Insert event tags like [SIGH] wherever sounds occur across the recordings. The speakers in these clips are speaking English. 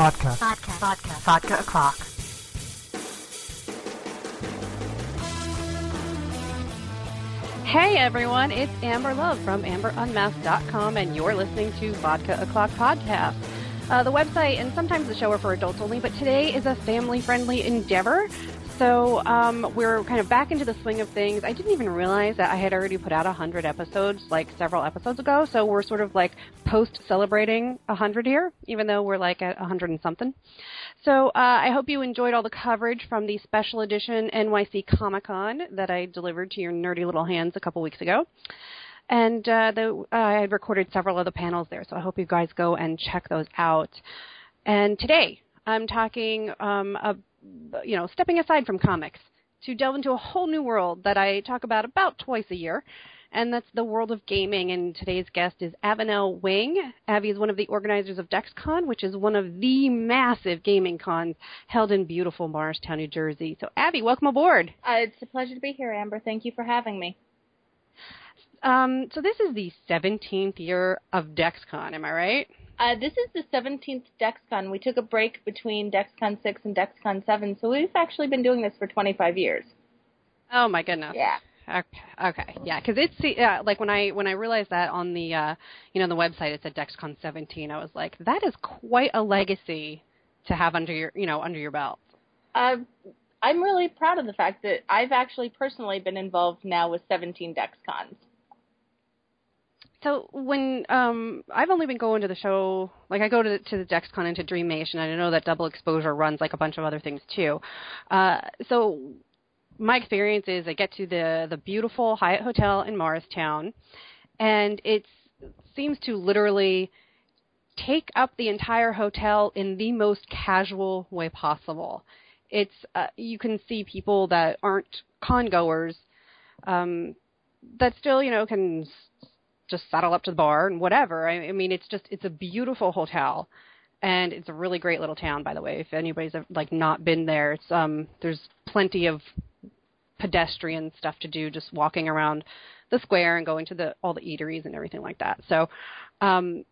Vodka. Vodka. Vodka. Vodka o'clock. Hey everyone, it's Amber Love from AmberUnmasked.com, and you're listening to Vodka O'Clock Podcast. Uh, the website and sometimes the show are for adults only, but today is a family friendly endeavor. So um, we're kind of back into the swing of things. I didn't even realize that I had already put out 100 episodes like several episodes ago. So we're sort of like post celebrating 100 here, even though we're like at 100 and something. So uh, I hope you enjoyed all the coverage from the special edition NYC Comic Con that I delivered to your nerdy little hands a couple weeks ago. And uh, the, uh, I had recorded several of the panels there, so I hope you guys go and check those out. And today I'm talking um, a, you know, stepping aside from comics to delve into a whole new world that I talk about about twice a year, and that's the world of gaming. And today's guest is Avonelle Wing. Avi is one of the organizers of DexCon, which is one of the massive gaming cons held in beautiful Morristown, New Jersey. So, Avi, welcome aboard. Uh, it's a pleasure to be here, Amber. Thank you for having me. Um, so this is the 17th year of DexCon, am I right? Uh, this is the 17th DexCon. We took a break between DexCon 6 and DexCon 7, so we've actually been doing this for 25 years. Oh my goodness. Yeah. Okay. Okay. Yeah, because it's uh, like when I when I realized that on the uh, you know the website it said DexCon 17, I was like, that is quite a legacy to have under your you know under your belt. Uh, I'm really proud of the fact that I've actually personally been involved now with 17 DexCons. So when um I've only been going to the show, like I go to the, to the DexCon and to Dreamation, and I know that Double Exposure runs like a bunch of other things too. Uh, so my experience is I get to the the beautiful Hyatt Hotel in Morristown, and it seems to literally take up the entire hotel in the most casual way possible. It's uh, you can see people that aren't con goers um, that still you know can just saddle up to the bar and whatever. I, I mean, it's just it's a beautiful hotel, and it's a really great little town. By the way, if anybody's like not been there, it's um there's plenty of pedestrian stuff to do, just walking around the square and going to the all the eateries and everything like that. So, um,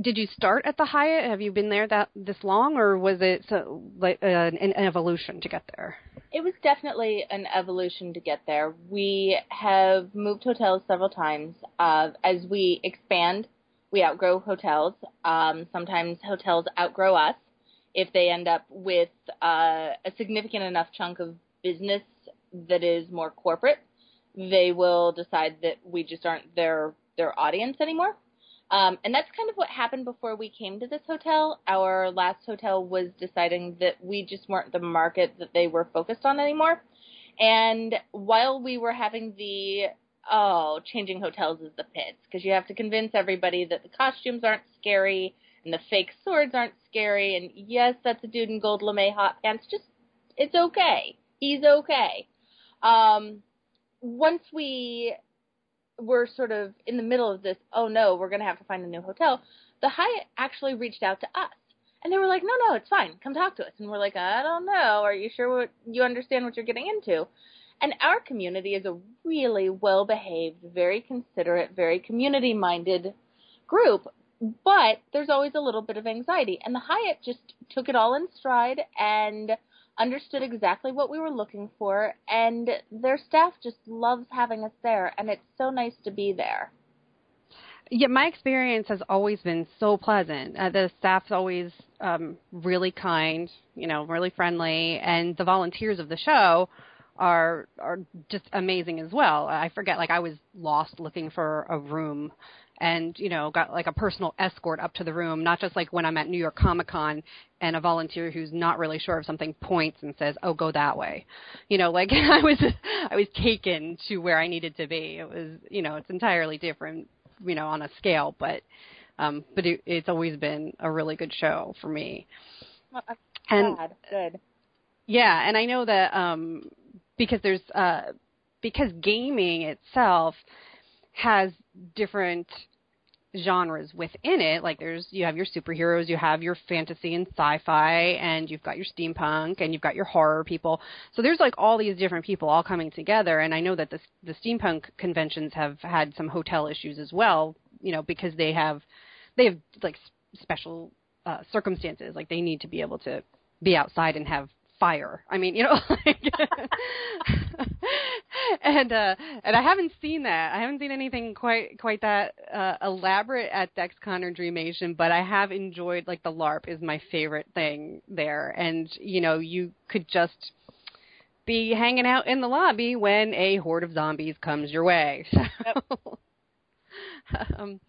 did you start at the Hyatt? Have you been there that this long, or was it so, like uh, an, an evolution to get there? It was definitely an evolution to get there. We have moved hotels several times. Uh, as we expand, we outgrow hotels. Um, sometimes hotels outgrow us if they end up with uh, a significant enough chunk of business that is more corporate. They will decide that we just aren't their their audience anymore. Um, and that's kind of what happened before we came to this hotel. Our last hotel was deciding that we just weren't the market that they were focused on anymore. And while we were having the oh, changing hotels is the pits because you have to convince everybody that the costumes aren't scary and the fake swords aren't scary. And yes, that's a dude in gold lame hot pants. Just it's okay. He's okay. Um, once we were sort of in the middle of this, oh no, we're going to have to find a new hotel, the Hyatt actually reached out to us. And they were like, no, no, it's fine. Come talk to us. And we're like, I don't know. Are you sure what, you understand what you're getting into? And our community is a really well behaved, very considerate, very community minded group. But there's always a little bit of anxiety. And the Hyatt just took it all in stride and understood exactly what we were looking for, and their staff just loves having us there, and it's so nice to be there. Yeah, my experience has always been so pleasant. Uh, the staff's always um, really kind, you know, really friendly, and the volunteers of the show are are just amazing as well. I forget, like I was lost looking for a room and you know got like a personal escort up to the room not just like when i'm at new york comic con and a volunteer who's not really sure of something points and says oh go that way. You know like [LAUGHS] i was i was taken to where i needed to be. It was you know it's entirely different you know on a scale but um but it, it's always been a really good show for me. Well, and glad. good. Yeah and i know that um because there's uh because gaming itself has different genres within it. Like there's you have your superheroes, you have your fantasy and sci-fi, and you've got your steampunk, and you've got your horror people. So there's like all these different people all coming together. And I know that the the steampunk conventions have had some hotel issues as well. You know because they have they have like special uh, circumstances. Like they need to be able to be outside and have fire. I mean, you know, [LAUGHS] like and uh and I haven't seen that. I haven't seen anything quite quite that uh elaborate at DexCon or Dreamation, but I have enjoyed like the LARP is my favorite thing there. And you know, you could just be hanging out in the lobby when a horde of zombies comes your way. [LAUGHS] So yep. [LAUGHS] um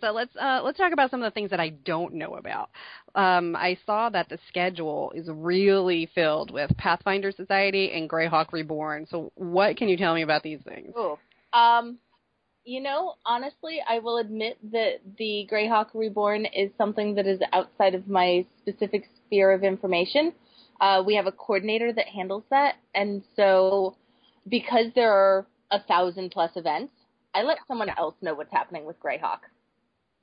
so let's uh, let's talk about some of the things that I don't know about. Um, I saw that the schedule is really filled with Pathfinder Society and Greyhawk Reborn. So what can you tell me about these things? Um, you know, honestly, I will admit that the Greyhawk Reborn is something that is outside of my specific sphere of information. Uh, we have a coordinator that handles that, and so because there are a thousand plus events, I let someone else know what's happening with Greyhawk.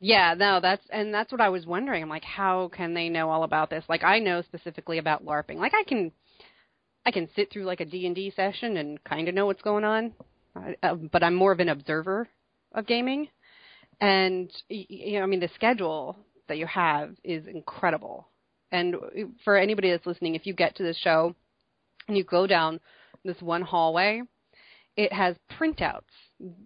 Yeah, no, that's and that's what I was wondering. I'm like, how can they know all about this? Like, I know specifically about LARPing. Like, I can, I can sit through like a D and D session and kind of know what's going on, uh, but I'm more of an observer of gaming. And you know, I mean, the schedule that you have is incredible. And for anybody that's listening, if you get to the show and you go down this one hallway, it has printouts,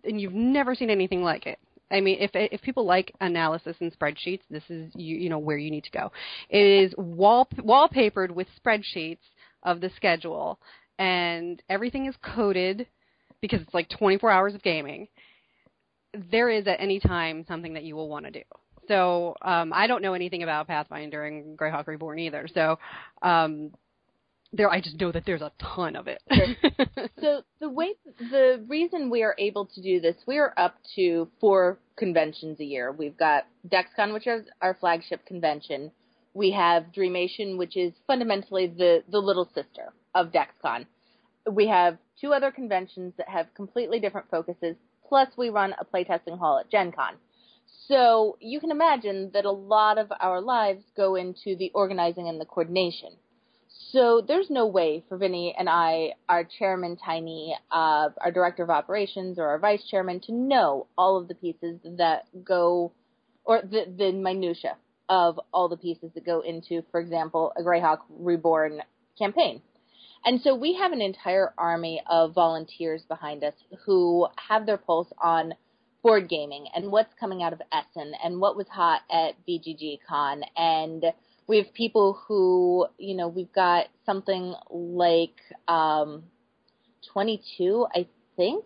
and you've never seen anything like it I mean, if if people like analysis and spreadsheets, this is you you know where you need to go. It is wall wallpapered with spreadsheets of the schedule, and everything is coded because it's like 24 hours of gaming. There is at any time something that you will want to do. So um, I don't know anything about Pathfinder and Greyhawk Reborn either. So um, there I just know that there's a ton of it. [LAUGHS] so the way the reason we are able to do this, we are up to four conventions a year. We've got DexCon, which is our flagship convention. We have Dreamation, which is fundamentally the the little sister of DexCon. We have two other conventions that have completely different focuses. Plus, we run a playtesting hall at Gen Con. So you can imagine that a lot of our lives go into the organizing and the coordination. So there's no way for Vinny and I, our chairman Tiny, uh, our director of operations, or our vice chairman, to know all of the pieces that go, or the the minutia of all the pieces that go into, for example, a Greyhawk Reborn campaign. And so we have an entire army of volunteers behind us who have their pulse on board gaming and what's coming out of Essen and what was hot at BGG Con and we have people who, you know, we've got something like um, 22, I think,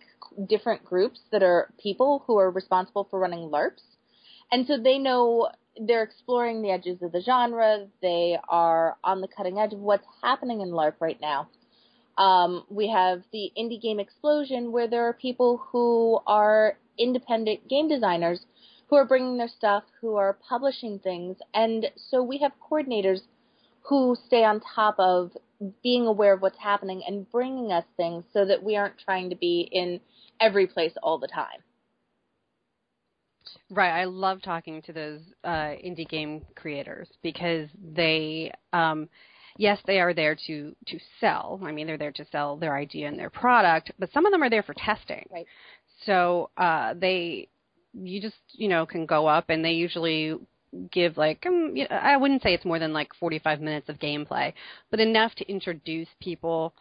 different groups that are people who are responsible for running LARPs. And so they know they're exploring the edges of the genre. They are on the cutting edge of what's happening in LARP right now. Um, we have the indie game explosion where there are people who are independent game designers who are bringing their stuff, who are publishing things. And so we have coordinators who stay on top of being aware of what's happening and bringing us things so that we aren't trying to be in every place all the time. Right. I love talking to those uh, indie game creators because they, um, yes, they are there to to sell. I mean, they're there to sell their idea and their product, but some of them are there for testing. Right. So uh, they you just you know can go up and they usually give like um, I wouldn't say it's more than like 45 minutes of gameplay, but enough to introduce people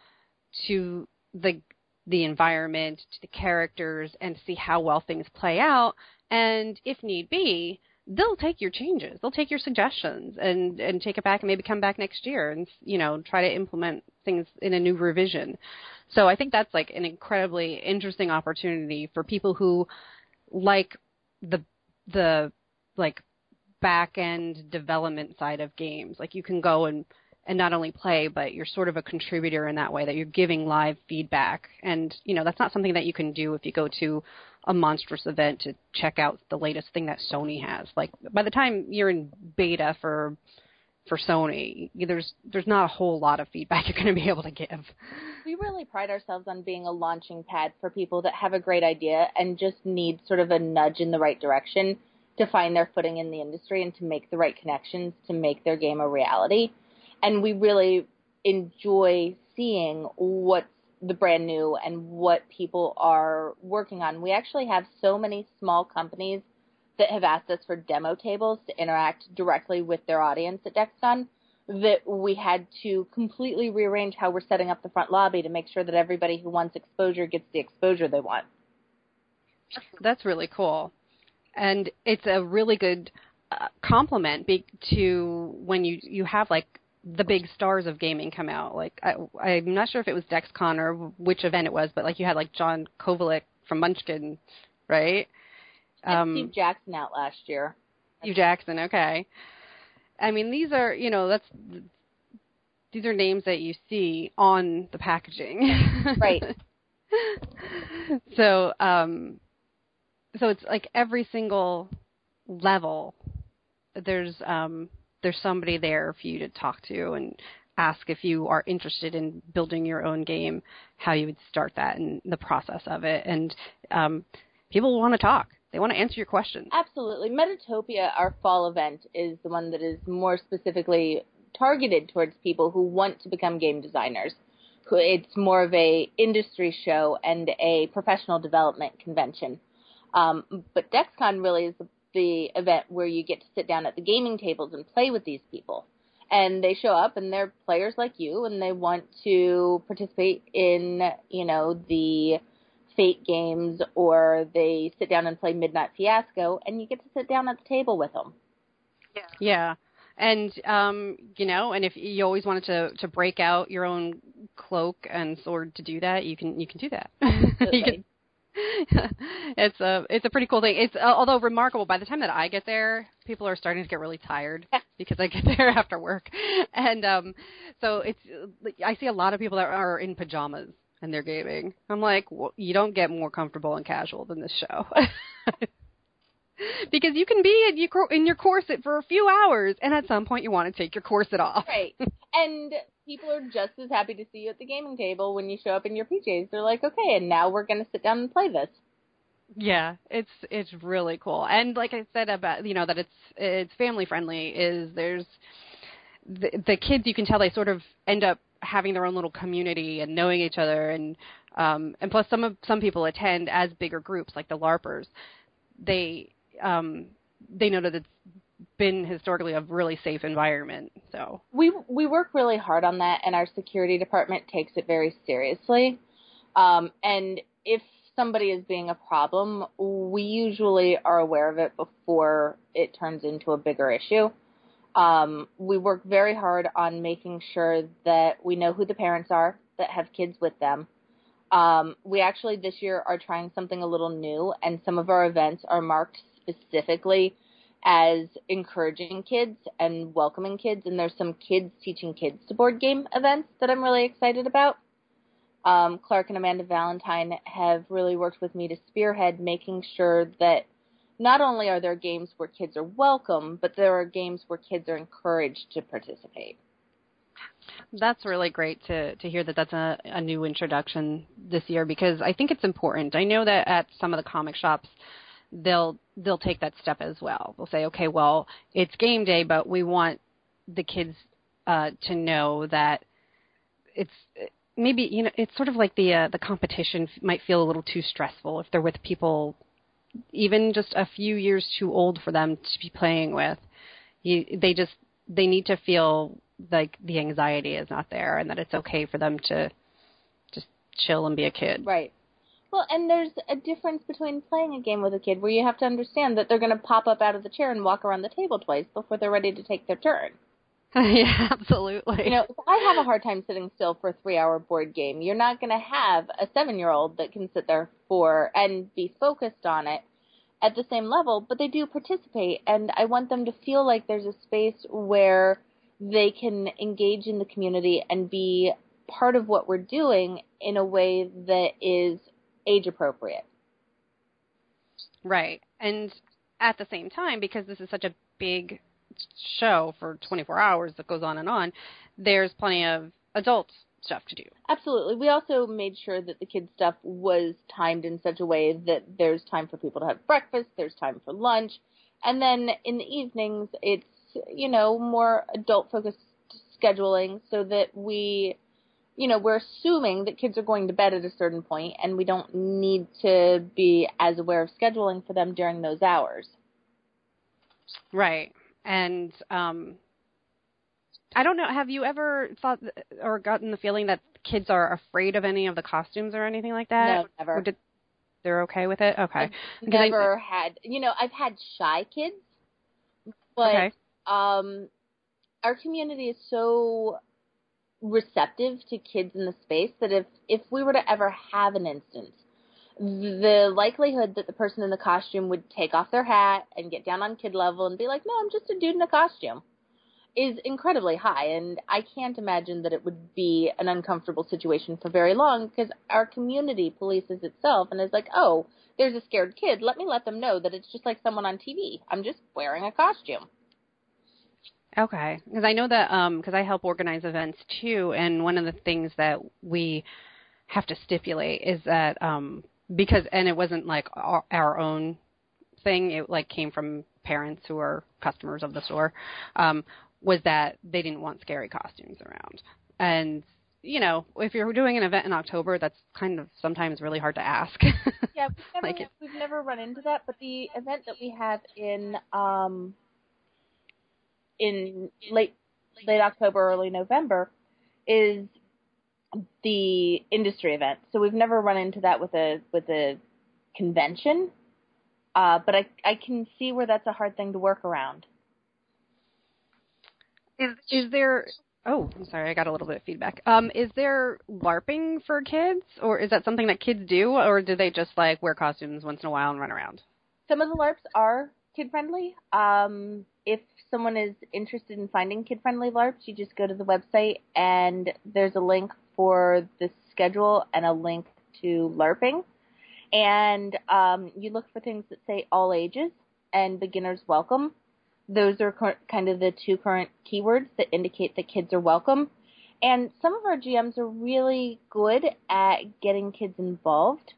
to the the environment, to the characters, and see how well things play out. And if need be, they'll take your changes, they'll take your suggestions, and and take it back and maybe come back next year and you know try to implement things in a new revision. So I think that's like an incredibly interesting opportunity for people who like the the like back end development side of games. Like you can go and and not only play, but you're sort of a contributor in that way that you're giving live feedback. And you know that's not something that you can do if you go to a monstrous event to check out the latest thing that Sony has. Like by the time you're in beta for for Sony, there's there's not a whole lot of feedback [LAUGHS] you're going to be able to give. We really pride ourselves on being a launching pad for people that have a great idea and just need sort of a nudge in the right direction to find their footing in the industry and to make the right connections to make their game a reality. And we really enjoy seeing what's the brand new and what people are working on. We actually have so many small companies that have asked us for demo tables to interact directly with their audience at DexCon that we had to completely rearrange how we're setting up the front lobby to make sure that everybody who wants exposure gets the exposure they want. That's really cool. And it's a really good uh, compliment be- to when you you have like the big stars of gaming come out. Like I, I'm not sure if it was DexCon or which event it was, but like you had like John Kovalic from Munchkin, right? Um, Steve Jackson out last year. Steve Jackson, okay. I mean, these are you know that's these are names that you see on the packaging, right? [LAUGHS] so, um, so it's like every single level. There's um, there's somebody there for you to talk to and ask if you are interested in building your own game, how you would start that and the process of it. And um, people want to talk. They want to answer your questions. Absolutely. Metatopia, our fall event, is the one that is more specifically targeted towards people who want to become game designers. It's more of a industry show and a professional development convention. Um, but DexCon really is the, the event where you get to sit down at the gaming tables and play with these people. And they show up and they're players like you and they want to participate in, you know, the Fate games or they sit down and play Midnight Fiasco, and you get to sit down at the table with them. Yeah. Yeah. And um, you know, and if you always wanted to to break out your own cloak and sword to do that, you can you can do that. [LAUGHS] you can, [LAUGHS] it's a it's a pretty cool thing. It's although remarkable. By the time that I get there, people are starting to get really tired because I get [LAUGHS] there after work, and um, so it's I see a lot of people that are in pajamas and they're gaming. I'm like, well, you don't get more comfortable and casual than this show. [LAUGHS] because you can be in your, in your corset for a few hours, and at some point you want to take your corset off. Right. [LAUGHS] and people are just as happy to see you at the gaming table when you show up in your PJs. They're like, okay, and now we're going to sit down and play this. Yeah, it's it's really cool. And like I said about you know that it's it's family friendly is there's the, the kids you can tell they sort of end up having their own little community and knowing each other and um and plus some of some people attend as bigger groups like the larpers. They um they know that it's been historically a really safe environment so. We we work really hard on that and our security department takes it very seriously. Um and if somebody is being a problem we usually are aware of it before it turns into a bigger issue um, we work very hard on making sure that we know who the parents are that have kids with them. Um, we actually this year are trying something a little new, and some of our events are marked specifically as encouraging kids and welcoming kids. And there's some kids teaching kids to board game events that I'm really excited about. Um, Clark and Amanda Valentine have really worked with me to spearhead making sure that not only are there games where kids are welcome, but there are games where kids are encouraged to participate. That's really great to to hear that that's a, a new introduction this year because I think it's important. I know that at some of the comic shops they'll they'll take that step as well. They'll say, okay, well, it's game day, but we want the kids uh, to know that it's maybe you know it's sort of like the uh, the competition might feel a little too stressful if they're with people even just a few years too old for them to be playing with. You, they just they need to feel like the anxiety is not there and that it's okay for them to just chill and be a kid. Right. Well, and there's a difference between playing a game with a kid where you have to understand that they're going to pop up out of the chair and walk around the table twice before they're ready to take their turn. [LAUGHS] yeah, absolutely. You know, if I have a hard time sitting still for a three hour board game, you're not going to have a seven year old that can sit there for and be focused on it at the same level, but they do participate. And I want them to feel like there's a space where they can engage in the community and be part of what we're doing in a way that is age appropriate. Right. And at the same time, because this is such a big show for 24 hours that goes on and on, there's plenty of adult stuff to do. Absolutely. We also made sure that the kids' stuff was timed in such a way that there's time for people to have breakfast, there's time for lunch, and then in the evenings it's, you know, more adult focused scheduling so that we you know, we're assuming that kids are going to bed at a certain point and we don't need to be as aware of scheduling for them during those hours. Right. And um I don't know, have you ever thought or gotten the feeling that kids are afraid of any of the costumes or anything like that? No, never. Did, they're okay with it? Okay. I've Because I- never had, you know, I've had shy kids, but okay. um, our community is so receptive to kids in the space that if if we were to ever have an instance, the likelihood that the person in the costume would take off their hat and get down on kid level and be like, "No, I'm just a dude in a costume," is incredibly high, and I can't imagine that it would be an uncomfortable situation for very long because our community polices itself and is like, "Oh, there's a scared kid. Let me let them know that it's just like someone on TV. I'm just wearing a costume." Okay, because I know that because I help organize events too, and one of the things that we have to stipulate is that um, because and it wasn't like our, our own thing; it like came from parents who are customers of the store. Um, was that they didn't want scary costumes around, and you know if you're doing an event in October, that's kind of sometimes really hard to ask. [LAUGHS] Yeah, we've [LAUGHS] never Like we've never run into that, but the event that we have in um in late late October, early November is the industry event. So we've never run into that with a with a convention. Uh, but I I can see where that's a hard thing to work around. Is is there? Oh, I'm sorry, I got a little bit of feedback. Um, is there LARPing for kids, or is that something that kids do, or do they just like wear costumes once in a while and run around? Some of the LARPs are kid friendly. Um, if someone is interested in finding kid friendly LARPs, you just go to the website and there's a link for the schedule and a link to LARPing. And um, you look for things that say all ages and beginners welcome. Those are cur- kind of the two current keywords that indicate that kids are welcome. And some of our GMs are really good at getting kids involved.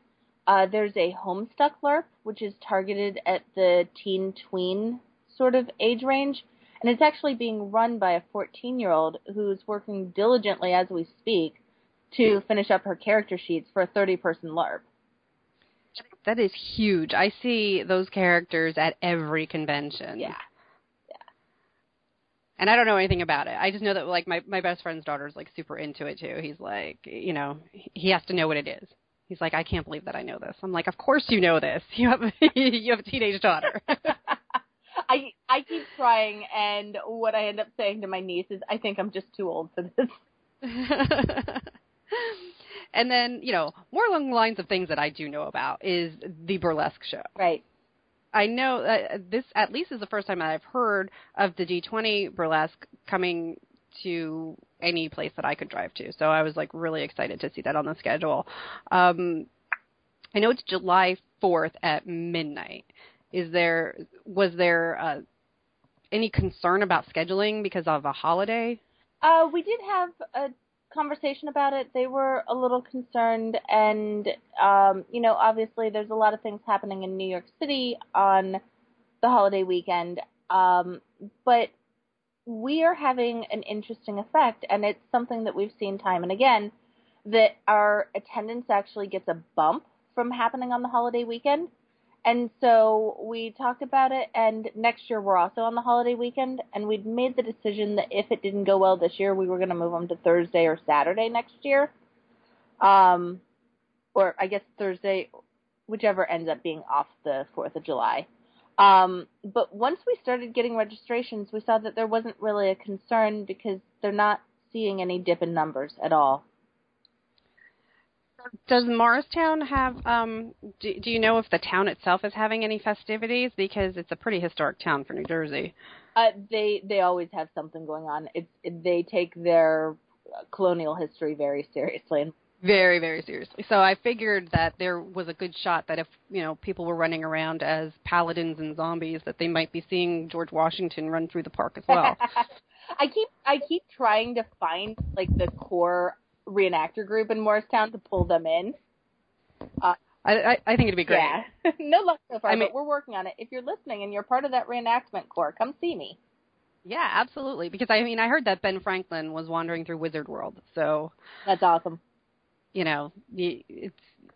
Uh, there's a Homestuck LARP, which is targeted at the teen tween sort of age range, and it's actually being run by a 14 year old who's working diligently as we speak to finish up her character sheets for a 30 person LARP. That is huge. I see those characters at every convention. Yeah. Yeah. And I don't know anything about it. I just know that like my my best friend's daughter's like super into it too. He's like, you know, he has to know what it is. He's like, I can't believe that I know this. I'm like, of course you know this. You have [LAUGHS] you have a teenage daughter. [LAUGHS] [LAUGHS] I I keep trying, and what I end up saying to my niece is, I think I'm just too old for this. And then, you know, more along the lines of things that I do know about is the burlesque show. Right. I know uh, this at least is the first time I've heard of the D20 burlesque coming to any place that I could drive to. So I was like really excited to see that on the schedule. Um, I know it's July 4th at midnight. Is there was there uh, any concern about scheduling because of a holiday? Uh, we did have a conversation about it. They were a little concerned, and um, you know, obviously, there's a lot of things happening in New York City on the holiday weekend. Um, but we are having an interesting effect, and it's something that we've seen time and again that our attendance actually gets a bump from happening on the holiday weekend. And so we talked about it, and next year we're also on the holiday weekend, and we'd made the decision that if it didn't go well this year, we were going to move them to Thursday or Saturday next year. Um, or I guess Thursday, whichever ends up being off the 4th of July. Um, but once we started getting registrations, we saw that there wasn't really a concern because they're not seeing any dip in numbers at all. Does Morristown have? Um, do, do you know if the town itself is having any festivities? Because it's a pretty historic town for New Jersey. Uh, they they always have something going on. It's it, they take their colonial history very seriously. And Very, very seriously. So I figured that there was a good shot that if you know people were running around as paladins and zombies, that they might be seeing George Washington run through the park as well. [LAUGHS] I keep I keep trying to find like the core reenactor group in Morristown to pull them in. I, I, I think it'd be great. Yeah, [LAUGHS] no luck so far, I mean- but we're working on it. If you're listening and you're part of that reenactment corps, come see me. Yeah, absolutely. Because I mean, I heard that Ben Franklin was wandering through Wizard World. So That's awesome. you know, it's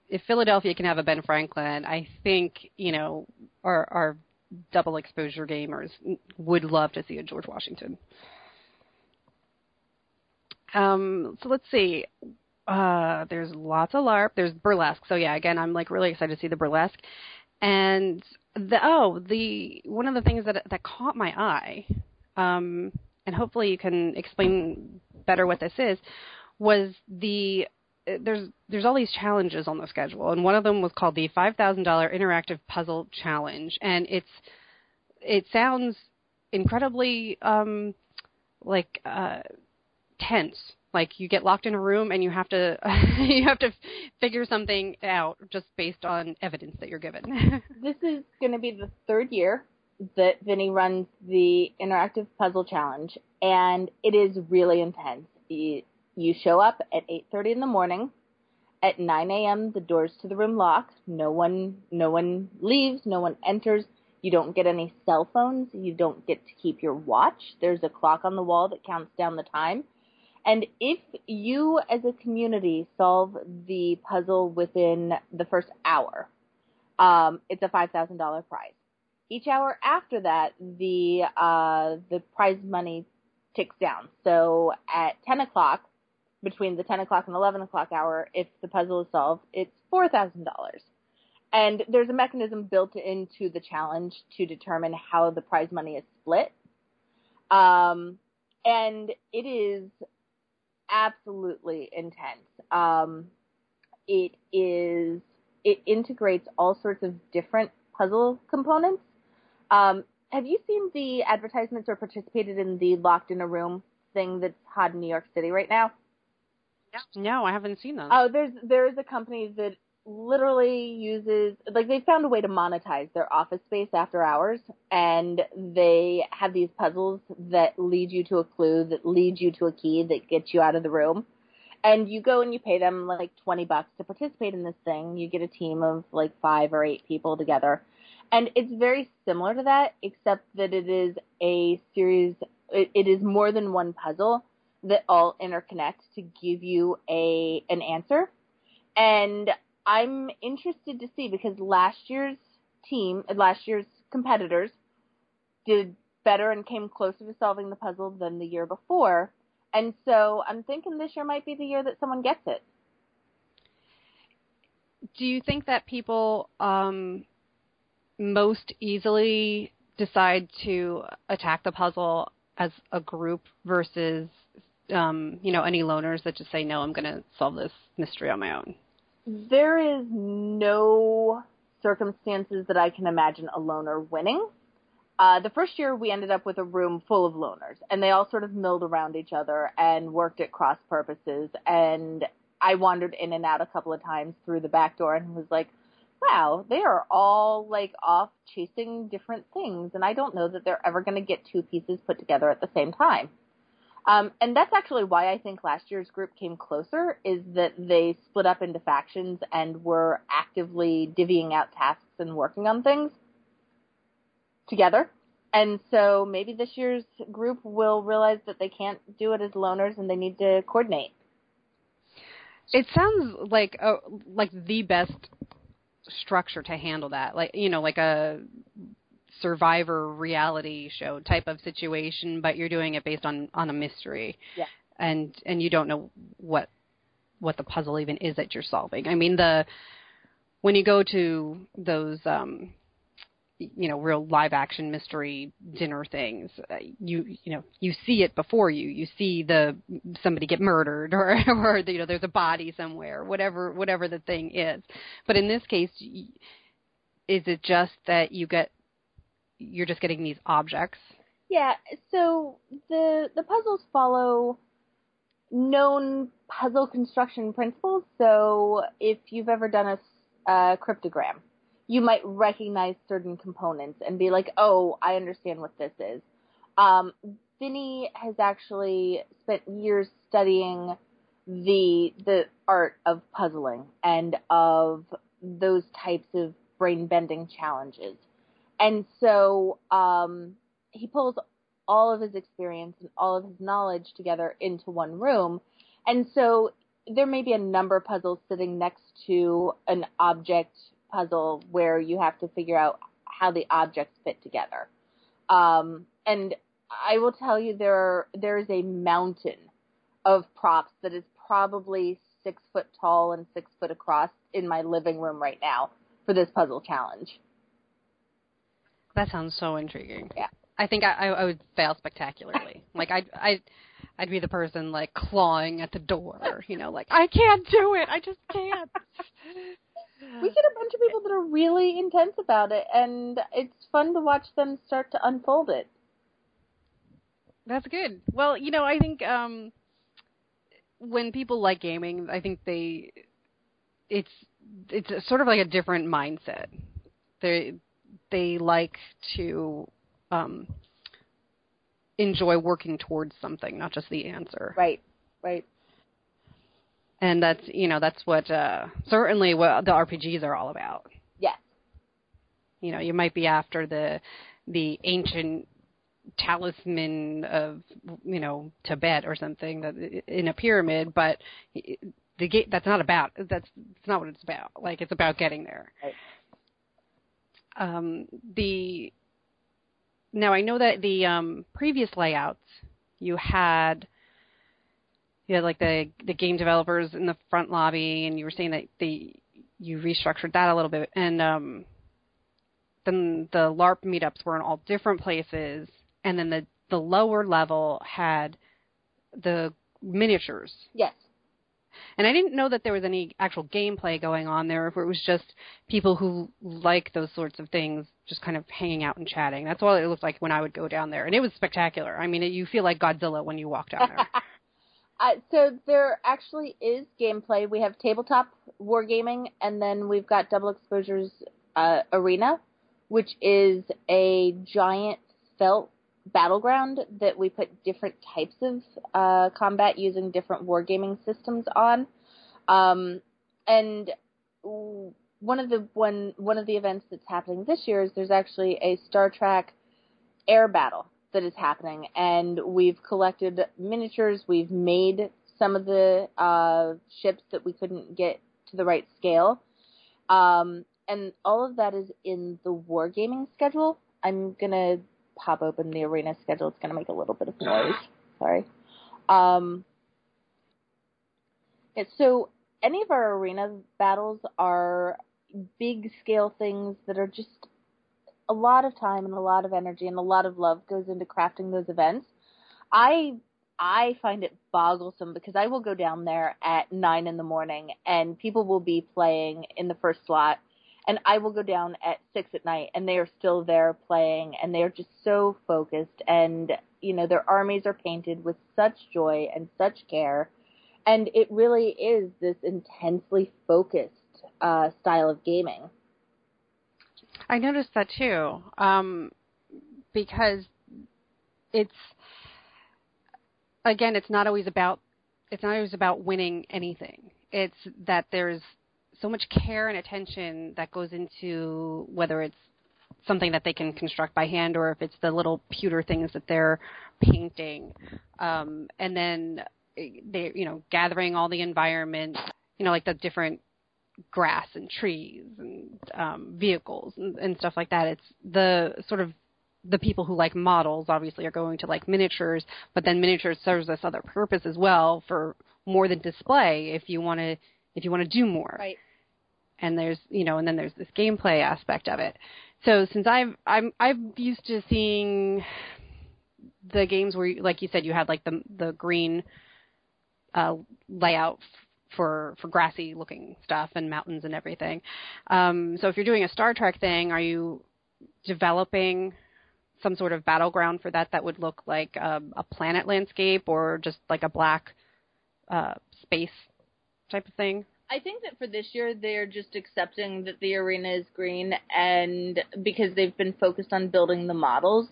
if Philadelphia can have a Ben Franklin, I think you know our our double exposure gamers would love to see a George Washington. Um, so let's see. Uh, there's lots of LARP. There's burlesque. So yeah, again, I'm like really excited to see the burlesque. And the oh, the one of the things that that caught my eye, um, and hopefully you can explain better what this is, was the there's there's all these challenges on the schedule, and one of them was called the five thousand dollar interactive puzzle challenge, and it's it sounds incredibly um, like uh, tense. Like you get locked in a room and you have to [LAUGHS] you have to figure something out just based on evidence that you're given. [LAUGHS] this is going to be the third year that Vinny runs the interactive puzzle challenge, and it is really intense. You show up at 8:30 in the morning. At 9 a.m., the doors to the room lock. No one, no one leaves. No one enters. You don't get any cell phones. You don't get to keep your watch. There's a clock on the wall that counts down the time. And if you, as a community, solve the puzzle within the first hour, um, it's a five thousand dollar prize. Each hour after that, the uh, the prize money ticks down. So at 10 o'clock, between the 10 o'clock and 11 o'clock hour, if the puzzle is solved, it's $4,000. And there's a mechanism built into the challenge to determine how the prize money is split. Um, and it is absolutely intense. Um, it is, it integrates all sorts of different puzzle components. Um, have you seen the advertisements or participated in the locked in a room thing that's hot in New York City right now? No, I haven't seen those. Oh, there's there is a company that literally uses like they found a way to monetize their office space after hours and they have these puzzles that lead you to a clue that leads you to a key that gets you out of the room. And you go and you pay them like 20 bucks to participate in this thing. You get a team of like 5 or 8 people together. And it's very similar to that except that it is a series it, it is more than one puzzle that all interconnect to give you a an answer. And I'm interested to see because last year's team, last year's competitors did better and came closer to solving the puzzle than the year before. And so I'm thinking this year might be the year that someone gets it. Do you think that people um, most easily decide to attack the puzzle as a group versus um, you know, any loners that just say, no, I'm going to solve this mystery on my own? There is no circumstances that I can imagine a loner winning. Uh, the first year we ended up with a room full of loners and they all sort of milled around each other and worked at cross purposes and I wandered in and out a couple of times through the back door and was like, wow, they are all like off chasing different things and I don't know that they're ever going to get two pieces put together at the same time. Um, and that's actually why I think last year's group came closer, is that they split up into factions and were actively divvying out tasks and working on things together. And so maybe this year's group will realize that they can't do it as loners and they need to coordinate. It sounds like a, like the best structure to handle that. Like you know, like a survivor reality show type of situation, but you're doing it based on on a mystery. Yeah. And and you don't know what what the puzzle even is that you're solving. I mean the when you go to those um you know real live action mystery dinner things uh, you you know you see it before you you see the somebody get murdered [LAUGHS] or or you know there's a body somewhere whatever whatever the thing is but in this case is it just that you get you're just getting these objects. Yeah, so the the puzzles follow known puzzle construction principles. So if you've ever done a, cryptogram, you might recognize certain components and be like, "Oh, I understand what this is." Um, Vinny has actually spent years studying the the art of puzzling and of those types of brain bending challenges. And so um, he pulls all of his experience and all of his knowledge together into one room. And so there may be a number puzzle sitting next to an object puzzle where you have to figure out how the objects fit together. Um, and I will tell you there there is a mountain of props that is probably six foot tall and six foot across in my living room right now for this puzzle challenge. That sounds so intriguing. Yeah. I think I, I would fail spectacularly. [LAUGHS] like I I I'd be the person like clawing at the door, you know, like I can't do it. I just can't. [LAUGHS] we get a bunch of people that are really intense about it, and it's fun to watch them start to unfold it. That's good. Well, you know, I think um when people like gaming, I think they it's it's a, sort of like a different mindset. They they like to um enjoy working towards something, not just the answer. Right. Right. And that's you know that's what uh certainly what the RPGs are all about. Yes. You know, you might be after the the ancient talisman of you know Tibet or something that in a pyramid, but the game that's not about that's it's not what it's about. Like it's about getting there. Right. Um, the now I know that the um, previous layouts you had you had like the the game developers in the front lobby, and you were saying that the you restructured that a little bit, and um, then the LARP meetups were in all different places, and then the the lower level had the miniatures. Yes. And I didn't know that there was any actual gameplay going on there, if it was just people who like those sorts of things just kind of hanging out and chatting. That's all it looked like when I would go down there, and it was spectacular. I mean, it, you feel like Godzilla when you walk down there. [LAUGHS] uh, so there actually is gameplay. We have tabletop wargaming, and then we've got Double Exposure's uh, arena, which is a giant felt battleground that we put different types of uh, combat using different wargaming systems on. Um, and one of the one one of the events that's happening this year is there's actually a Star Trek air battle that is happening, and we've collected miniatures. We've made some of the uh, ships that we couldn't get to the right scale, um, and all of that is in the wargaming schedule. I'm gonna pop open the arena schedule. It's going to make a little bit of [SIGHS] noise. Sorry. Um, so any of our arena battles are big scale things that are just a lot of time and a lot of energy and a lot of love goes into crafting those events. I I find it bogglesome because I will go down there at nine in the morning and people will be playing in the first slot and I will go down at six at night and they are still there playing and they are just so focused and you know their armies are painted with such joy and such care and it really is this intensely focused uh, style of gaming. I noticed that too, um, because it's again, it's not always about it's not always about winning anything. It's that there's so much care and attention that goes into whether it's something that they can construct by hand or if it's the little pewter things that they're painting. Um, and then eh, they you know gathering all the environment you know like the different grass and trees and um, vehicles and, and stuff like that. It's the sort of the people who like models obviously are going to like miniatures but then miniatures serves this other purpose as well for more than display if you want to if you want to do more. Right and there's you know and then there's this gameplay aspect of it. So since i've i'm i'm used to seeing the games where like you said you had like the the green uh layout for for grassy looking stuff and mountains and everything. Um so if you're doing a star trek thing are you developing some sort of battleground for that that would look like um, a planet landscape or just like a black uh space type of thing I think that for this year they're just accepting that the arena is green and because they've been focused on building the models.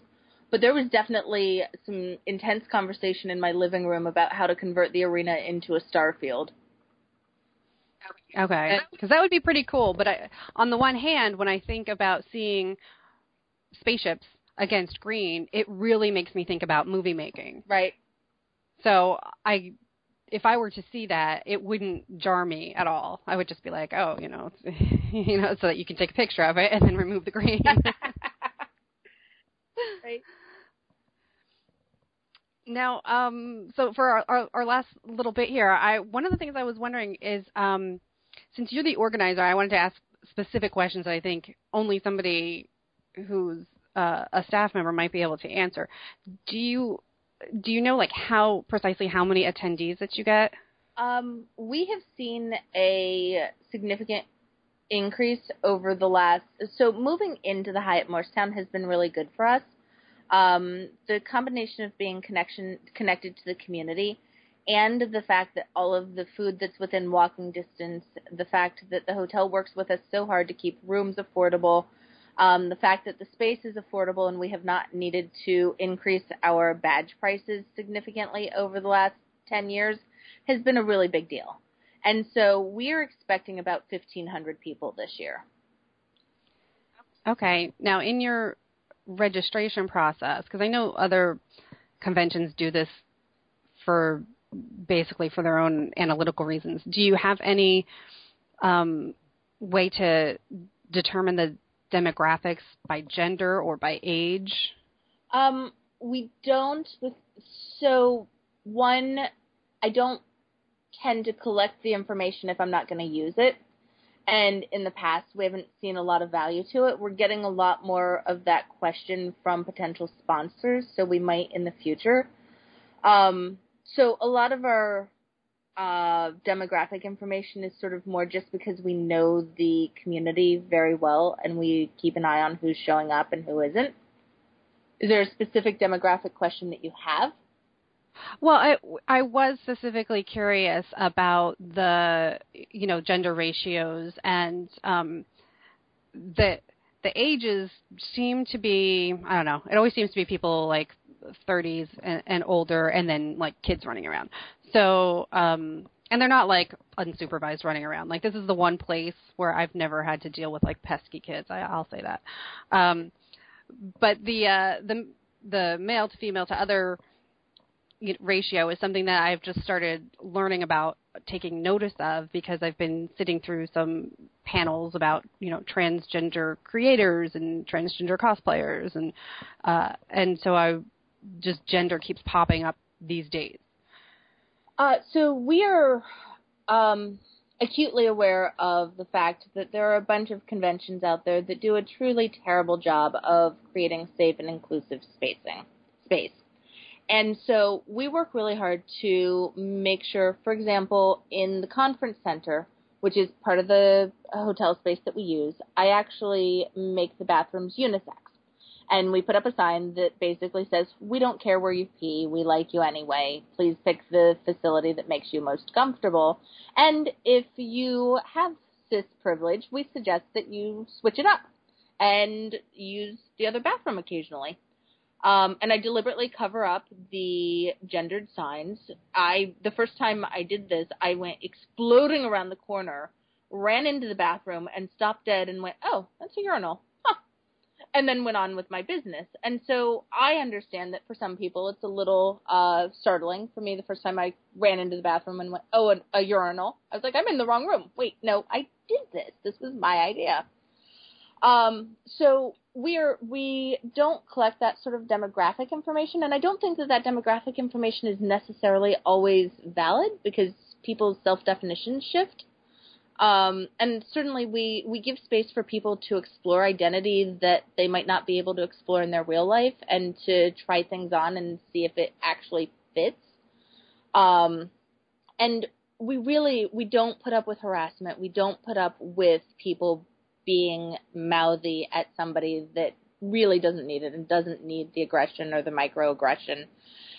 But there was definitely some intense conversation in my living room about how to convert the arena into a star field. Okay, because that would be pretty cool. But I, on the one hand, when I think about seeing spaceships against green, it really makes me think about movie making. Right. So I if I were to see that, it wouldn't jar me at all. I would just be like, oh, you know, [LAUGHS] you know, so that you can take a picture of it and then remove the green. [LAUGHS] right. Now, um, so for our, our, our, last little bit here, I one of the things I was wondering is, um, since you're the organizer, I wanted to ask specific questions. I think only somebody who's uh, a staff member might be able to answer. Do you do you know like how precisely how many attendees that you get? Um, we have seen a significant increase over the last. So moving into the Hyatt Morristown has been really good for us. Um, the combination of being connection connected to the community and the fact that all of the food that's within walking distance, the fact that the hotel works with us so hard to keep rooms affordable, um, the fact that the space is affordable and we have not needed to increase our badge prices significantly over the last 10 years has been a really big deal. And so we're expecting about 1,500 people this year. Okay. Now, in your registration process, because I know other conventions do this for basically for their own analytical reasons, do you have any um, way to determine the demographics by gender or by age? Um, we don't. So one, I don't tend to collect the information if I'm not going to use it. And in the past, we haven't seen a lot of value to it. We're getting a lot more of that question from potential sponsors, so we might in the future. Um, so a lot of our uh, demographic information is sort of more just because we know the community very well and we keep an eye on who's showing up and who isn't. Is there a specific demographic question that you have? Well, I I was specifically curious about the you know gender ratios and um, the the ages seem to be I don't know. It always seems to be people like 30s and, and older, and then like kids running around. So, um, and they're not like unsupervised running around. Like this is the one place where I've never had to deal with like pesky kids. I, I'll say that. Um, but the uh, the the male to female to other ratio is something that I've just started learning about, taking notice of because I've been sitting through some panels about you know transgender creators and transgender cosplayers and uh, and so I just gender keeps popping up these days. Uh, so we are um, acutely aware of the fact that there are a bunch of conventions out there that do a truly terrible job of creating safe and inclusive spacing space. And so we work really hard to make sure, for example, in the conference center, which is part of the hotel space that we use, I actually make the bathrooms unisex and we put up a sign that basically says, "We don't care where you pee. We like you anyway. Please pick the facility that makes you most comfortable." And if you have cis privilege, we suggest that you switch it up and use the other bathroom occasionally. Um, and I deliberately cover up the gendered signs. I the first time I did this, I went exploding around the corner, ran into the bathroom, and stopped dead and went, "Oh, that's a urinal." And then went on with my business. And so I understand that for some people it's a little uh, startling. For me, the first time I ran into the bathroom and went, oh, a, a urinal, I was like, I'm in the wrong room. Wait, no, I did this. This was my idea. Um, so we're we don't collect that sort of demographic information, and I don't think that that demographic information is necessarily always valid because people's self definitions shift. Um, and certainly we, we give space for people to explore identity that they might not be able to explore in their real life and to try things on and see if it actually fits. Um, and we really, we don't put up with harassment. We don't put up with people being mouthy at somebody that really doesn't need it and doesn't need the aggression or the microaggression.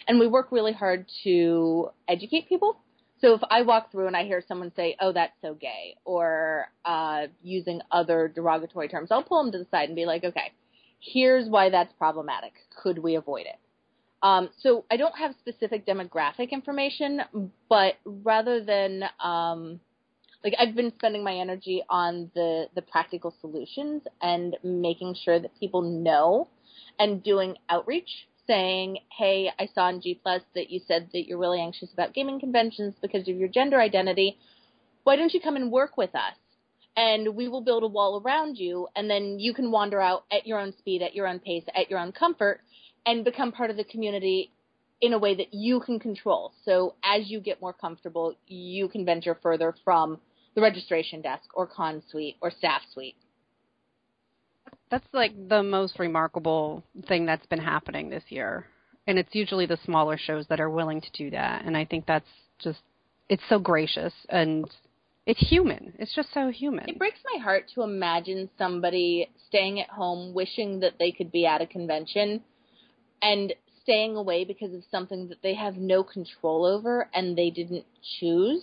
And we work really hard to educate people so if I walk through and I hear someone say, "Oh, that's so gay," or uh, using other derogatory terms, I'll pull them to the side and be like, "Okay, here's why that's problematic. Could we avoid it?" Um, so I don't have specific demographic information, but rather than um, like I've been spending my energy on the the practical solutions and making sure that people know and doing outreach saying, "Hey, I saw in G Plus that you said that you're really anxious about gaming conventions because of your gender identity. Why don't you come and work with us? And we will build a wall around you, and then you can wander out at your own speed, at your own pace, at your own comfort, and become part of the community in a way that you can control. So as you get more comfortable, you can venture further from the registration desk or con suite or staff suite." That's like the most remarkable thing that's been happening this year. And it's usually the smaller shows that are willing to do that. And I think that's just, it's so gracious and it's human. It's just so human. It breaks my heart to imagine somebody staying at home wishing that they could be at a convention and staying away because of something that they have no control over and they didn't choose.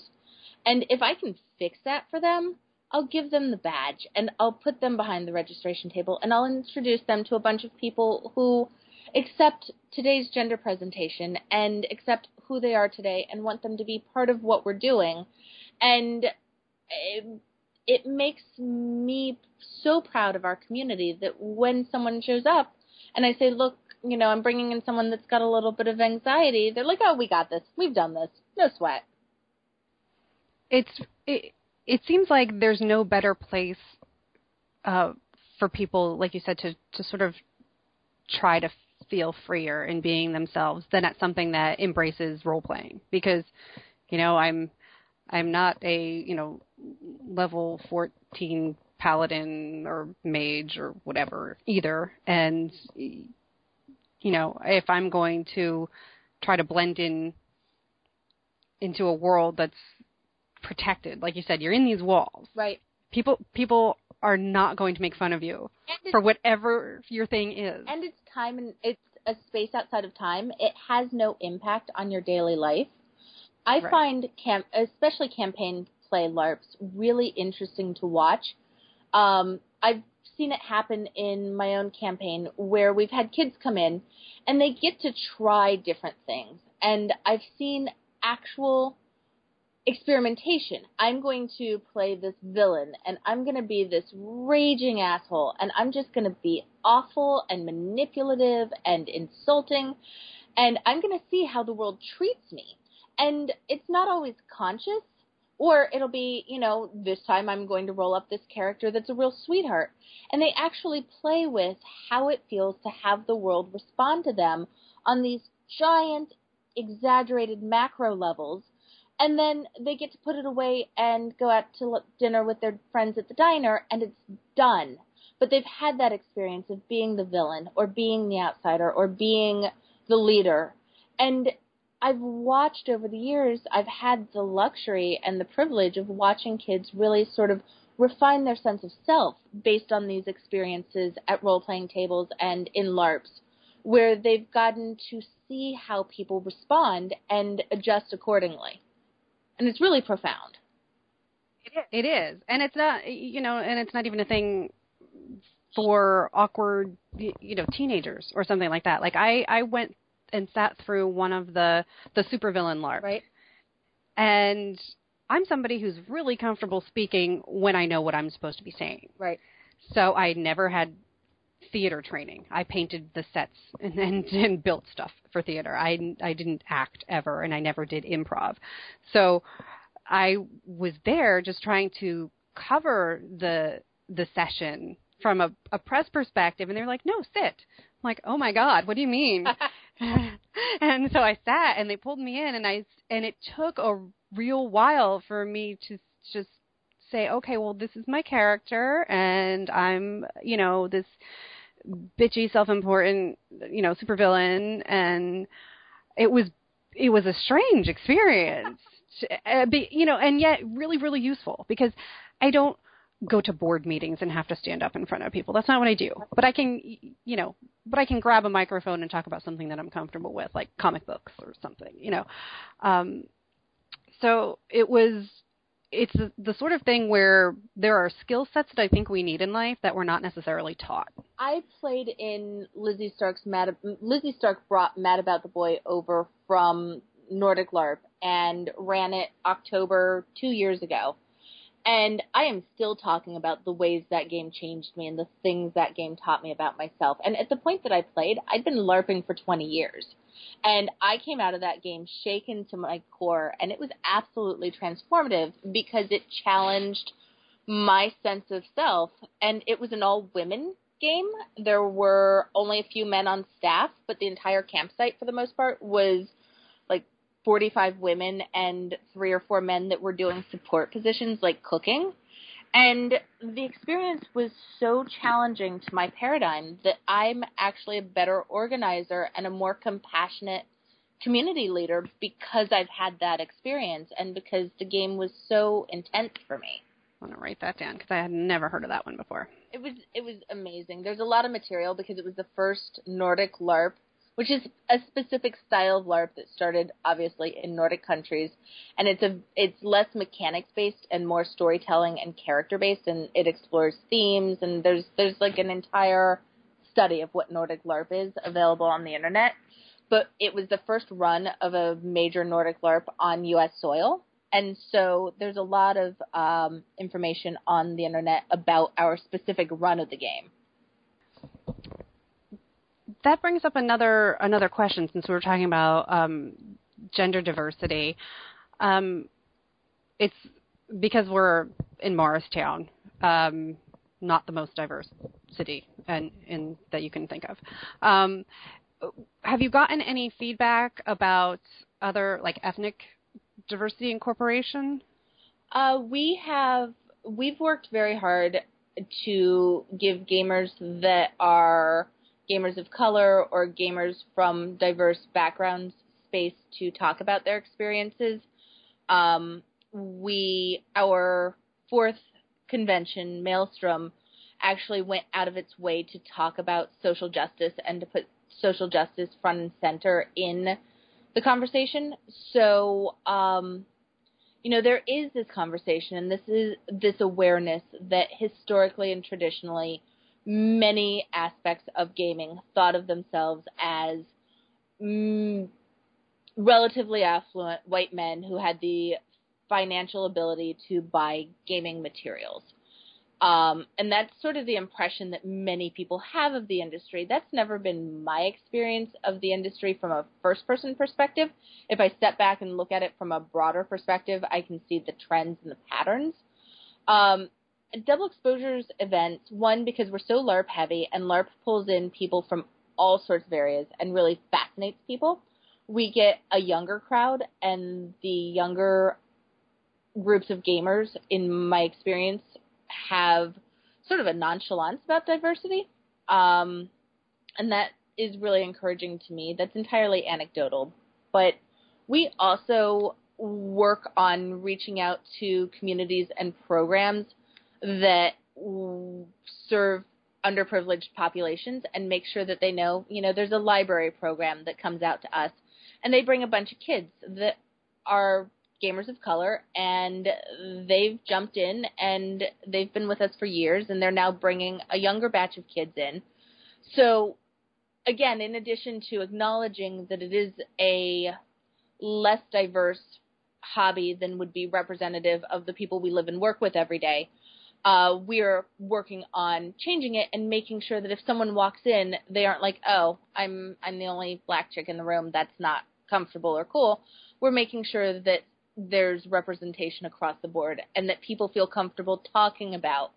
And if I can fix that for them, I'll give them the badge and I'll put them behind the registration table and I'll introduce them to a bunch of people who accept today's gender presentation and accept who they are today and want them to be part of what we're doing. And it, it makes me so proud of our community that when someone shows up and I say, look, you know, I'm bringing in someone that's got a little bit of anxiety, they're like, oh, we got this. We've done this. No sweat. It's, it, it seems like there's no better place uh, for people, like you said, to to sort of try to feel freer in being themselves than at something that embraces role playing. Because, you know, I'm I'm not a you know level 14 paladin or mage or whatever either, and you know if I'm going to try to blend in into a world that's protected. Like you said, you're in these walls. Right. People people are not going to make fun of you for whatever your thing is. And it's time and it's a space outside of time. It has no impact on your daily life. I right. find camp, especially campaign play LARPs, really interesting to watch. Um, I've seen it happen in my own campaign where we've had kids come in and they get to try different things. And I've seen actual experimentation. I'm going to play this villain and I'm going to be this raging asshole and I'm just going to be awful and manipulative and insulting and I'm going to see how the world treats me. And it's not always conscious or it'll be, you know, this time I'm going to roll up this character that's a real sweetheart. And they actually play with how it feels to have the world respond to them on these giant, exaggerated macro levels and then they get to put it away and go out to dinner with their friends at the diner and it's done. But they've had that experience of being the villain or being the outsider or being the leader. And I've watched over the years I've had the luxury and the privilege of watching kids really sort of refine their sense of self based on these experiences at role playing tables and in LARPs where they've gotten to see how people respond and adjust accordingly and it's really profound. It is, and it's not you know, and it's not even a thing for awkward you know teenagers or something like that. Like I I went and sat through one of the the supervillain LARP, right? And I'm somebody who's really comfortable speaking when I know what I'm supposed to be saying. Right. So I never had theater training. I painted the sets and, [LAUGHS] and, and built stuff for theater. I, I didn't act ever, and I never did improv. So I was there just trying to cover the the session from a, a press perspective, and they're like, "No, sit." I'm like, "Oh my God, what do you mean?" [LAUGHS] [LAUGHS] and so I sat, and they pulled me in, and I and it took a real while for me to just say, okay, well, this is my character, and I'm, you know, this bitchy, self-important, you know, supervillain, and it was it was a strange experience, uh, be, you know, and yet really, really useful because I don't go to board meetings and have to stand up in front of people. That's not what I do. But I can, you know, but I can grab a microphone and talk about something that I'm comfortable with, like comic books or something, you know. Um, so it was it's the sort of thing where there are skill sets that I think we need in life that we're not necessarily taught. I played in Lizzie Stark's Mad. Lizzie Stark brought Mad About the Boy over from Nordic LARP and ran it October two years ago. And I am still talking about the ways that game changed me and the things that game taught me about myself. And at the point that I played, I'd been LARPing for 20 years. And I came out of that game shaken to my core, and it was absolutely transformative because it challenged my sense of self. And it was an all women game. There were only a few men on staff, but the entire campsite, for the most part, was 45 women and three or four men that were doing support positions like cooking. And the experience was so challenging to my paradigm that I'm actually a better organizer and a more compassionate community leader because I've had that experience and because the game was so intense for me. I want to write that down because I had never heard of that one before. It was it was amazing. There's a lot of material because it was the first Nordic LARP which is a specific style of LARP that started obviously in Nordic countries, and it's a it's less mechanics based and more storytelling and character based, and it explores themes and there's there's like an entire study of what Nordic LARP is available on the internet. But it was the first run of a major Nordic LARP on U.S. soil, and so there's a lot of um, information on the internet about our specific run of the game that brings up another another question since we were talking about um, gender diversity. Um, it's because we're in Morristown, um, not the most diverse city and in that you can think of. Um, have you gotten any feedback about other like ethnic diversity incorporation? Uh, we have we've worked very hard to give gamers that are gamers of color or gamers from diverse backgrounds space to talk about their experiences. Um, we, our fourth convention, Maelstrom, actually went out of its way to talk about social justice and to put social justice front and center in the conversation. So, um, you know, there is this conversation and this is this awareness that historically and traditionally many aspects of gaming thought of themselves as mm, relatively affluent white men who had the financial ability to buy gaming materials. Um, and that's sort of the impression that many people have of the industry. That's never been my experience of the industry from a first person perspective. If I step back and look at it from a broader perspective, I can see the trends and the patterns. Um, double exposures events, one because we're so LARP heavy and LARP pulls in people from all sorts of areas and really fascinates people. We get a younger crowd and the younger groups of gamers, in my experience, have sort of a nonchalance about diversity. Um, and that is really encouraging to me. That's entirely anecdotal. But we also work on reaching out to communities and programs that serve underprivileged populations and make sure that they know, you know, there's a library program that comes out to us and they bring a bunch of kids that are gamers of color and they've jumped in and they've been with us for years and they're now bringing a younger batch of kids in. So again, in addition to acknowledging that it is a less diverse hobby than would be representative of the people we live and work with every day, uh, we're working on changing it and making sure that if someone walks in, they aren't like, "Oh, I'm I'm the only black chick in the room. That's not comfortable or cool." We're making sure that there's representation across the board and that people feel comfortable talking about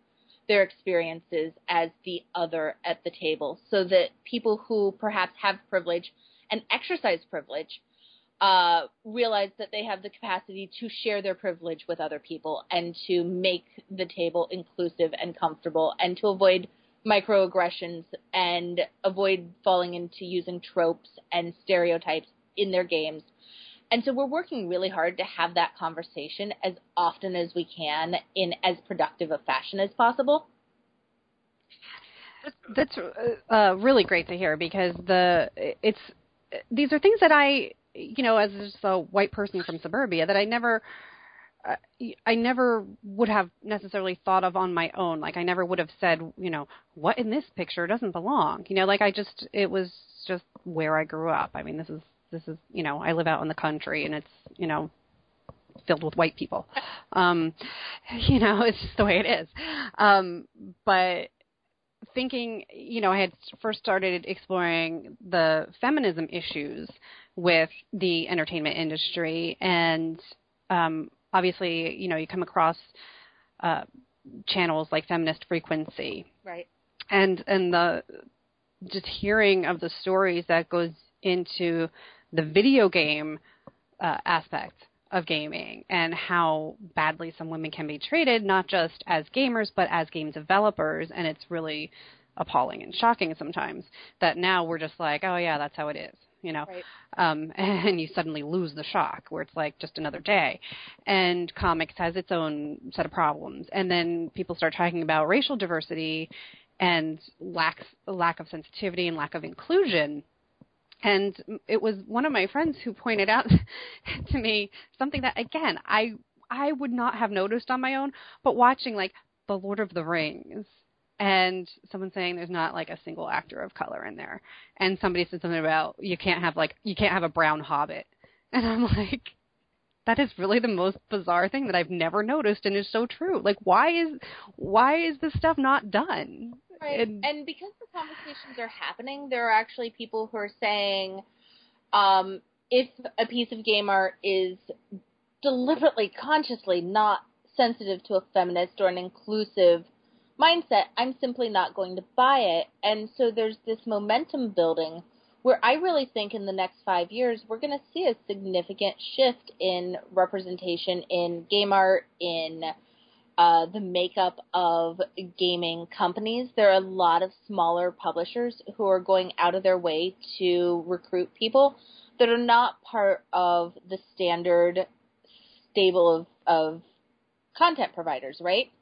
their experiences as the other at the table, so that people who perhaps have privilege and exercise privilege uh, realize that they have the capacity to share their privilege with other people and to make the table inclusive and comfortable and to avoid microaggressions and avoid falling into using tropes and stereotypes in their games. And so we're working really hard to have that conversation as often as we can in as productive a fashion as possible. That's uh, really great to hear because the it's these are things that I you know, as just a white person from suburbia, that I never, uh, I never would have necessarily thought of on my own. Like I never would have said, you know, what in this picture doesn't belong. You know, like I just, it was just where I grew up. I mean, this is, this is, you know, I live out in the country, and it's, you know, filled with white people. Um, [LAUGHS] you know, it's just the way it is. Um, but thinking, you know, I had first started exploring the feminism issues with the entertainment industry, and um, obviously, you know, you come across uh, channels like Feminist Frequency, Right. and and the just hearing of the stories that goes into the video game uh, aspect of gaming and how badly some women can be treated, not just as gamers but as game developers, and it's really appalling and shocking sometimes that now we're just like, oh yeah, that's how it is, you know, Right. um, [LAUGHS] and you suddenly lose the shock where it's like just another day. And comics has its own set of problems, and then people start talking about racial diversity and lack lack of sensitivity and lack of inclusion. And it was one of my friends who pointed out [LAUGHS] to me something that again I I would not have noticed on my own, but watching like The Lord of the Rings and someone saying there's not like a single actor of color in there and somebody said something about you can't have like you can't have a brown hobbit. [LAUGHS] And i'm like that is really the most bizarre thing that i've never noticed and is so true. Like why is why is this stuff not done Right. And- And, because the conversations are happening, there are actually people who are saying um, if a piece of game art is deliberately, consciously not sensitive to a feminist or an inclusive mindset, I'm simply not going to buy it. And so there's this momentum building where I really think in the next five years we're going to see a significant shift in representation in game art, in uh, the makeup of gaming companies. There are a lot of smaller publishers who are going out of their way to recruit people that are not part of the standard stable of, of content providers, right?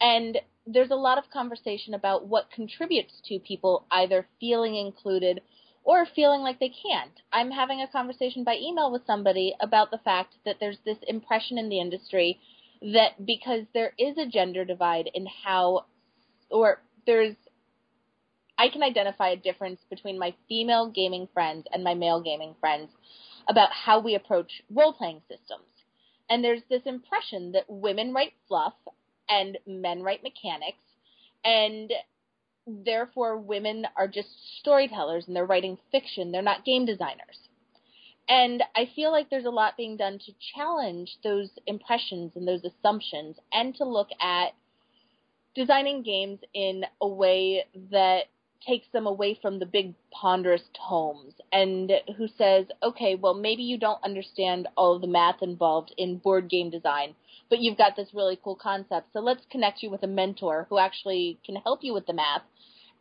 And there's a lot of conversation about what contributes to people either feeling included or feeling like they can't. I'm having a conversation by email with somebody about the fact that there's this impression in the industry that because there is a gender divide in how, or there's, I can identify a difference between my female gaming friends and my male gaming friends about how we approach role playing systems. And there's this impression that women write fluff and men write mechanics, and therefore women are just storytellers and they're writing fiction, they're not game designers. And I feel like there's a lot being done to challenge those impressions and those assumptions and to look at designing games in a way that takes them away from the big ponderous tomes and who says, okay, well, maybe you don't understand all of the math involved in board game design, but you've got this really cool concept. So let's connect you with a mentor who actually can help you with the math.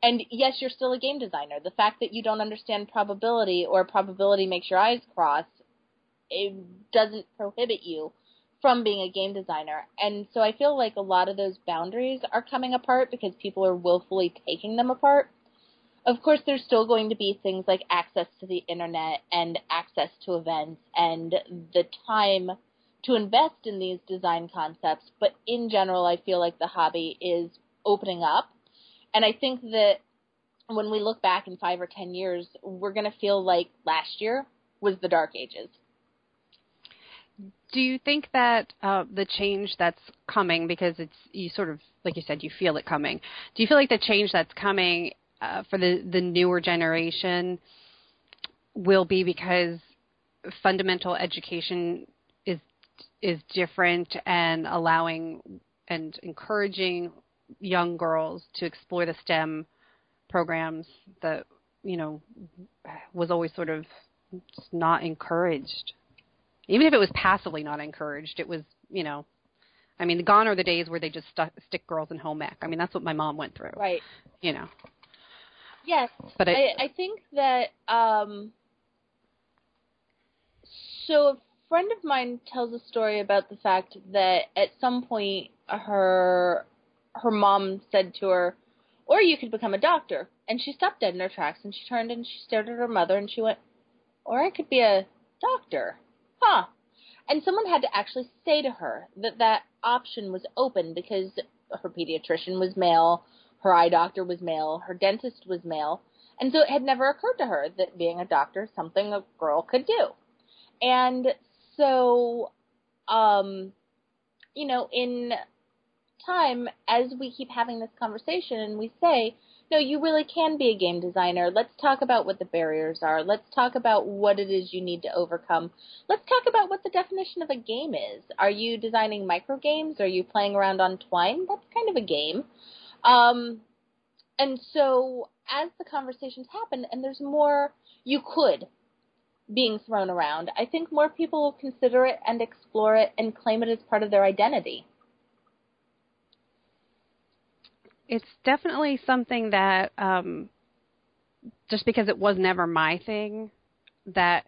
And yes, you're still a game designer. The fact that you don't understand probability or probability makes your eyes cross, it doesn't prohibit you from being a game designer. And so I feel like a lot of those boundaries are coming apart because people are willfully taking them apart. Of course, there's still going to be things like access to the internet and access to events and the time to invest in these design concepts. But in general, I feel like the hobby is opening up. And I think that when we look back in five or ten years, we're going to feel like last year was the dark ages. do you think that uh, the change that's coming because it's you sort of like you said you feel it coming do you feel like the change that's coming uh, for the the newer generation will be because fundamental education is is different and allowing and encouraging young girls to explore the STEM programs that you know was always sort of not encouraged even if it was passively not encouraged, it was, you know, I mean, gone are the days where they just stuck, stick girls in home ec. I mean, that's what my mom went through, Right. you know. Yes, But it- I, I think that um, so a friend of mine tells a story about the fact that at some point her her mom said to her, "Or you could become a doctor," and she stopped dead in her tracks and she turned and she stared at her mother and she went, "Or I could be a doctor, huh?" And someone had to actually say to her that that option was open because her pediatrician was male, her eye doctor was male, her dentist was male, and so it had never occurred to her that being a doctor is something a girl could do. And so um, you know, in time, as we keep having this conversation and we say, no, you really can be a game designer. Let's talk about what the barriers are. Let's talk about what it is you need to overcome. Let's talk about what the definition of a game is. Are you designing micro games? Are you playing around on Twine? That's kind of a game. Um, and so as the conversations happen and there's more you could being thrown around, I think more people will consider it and explore it and claim it as part of their identity. It's definitely something that, um, just because it was never my thing, that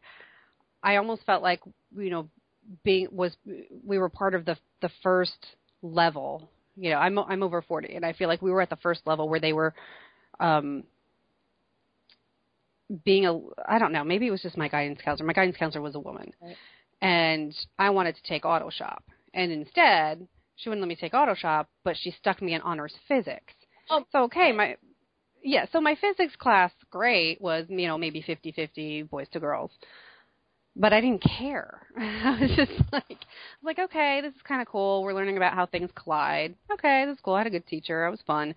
I almost felt like you know being was we were part of the the first level. You know, I'm I'm over forty, and I feel like we were at the first level where they were um, being a I don't know, maybe it was just my guidance counselor. My guidance counselor was a woman. Right. And I wanted to take auto shop. And instead, she wouldn't let me take auto shop, but she stuck me in honors physics. Oh, so okay, my yeah, so my physics class great was, you know, maybe 50-50 boys to girls. But I didn't care. [LAUGHS] I was just [LAUGHS] like I was like, okay, this is kind of cool. We're learning about how things collide. Okay, this is cool. I had a good teacher. It was fun.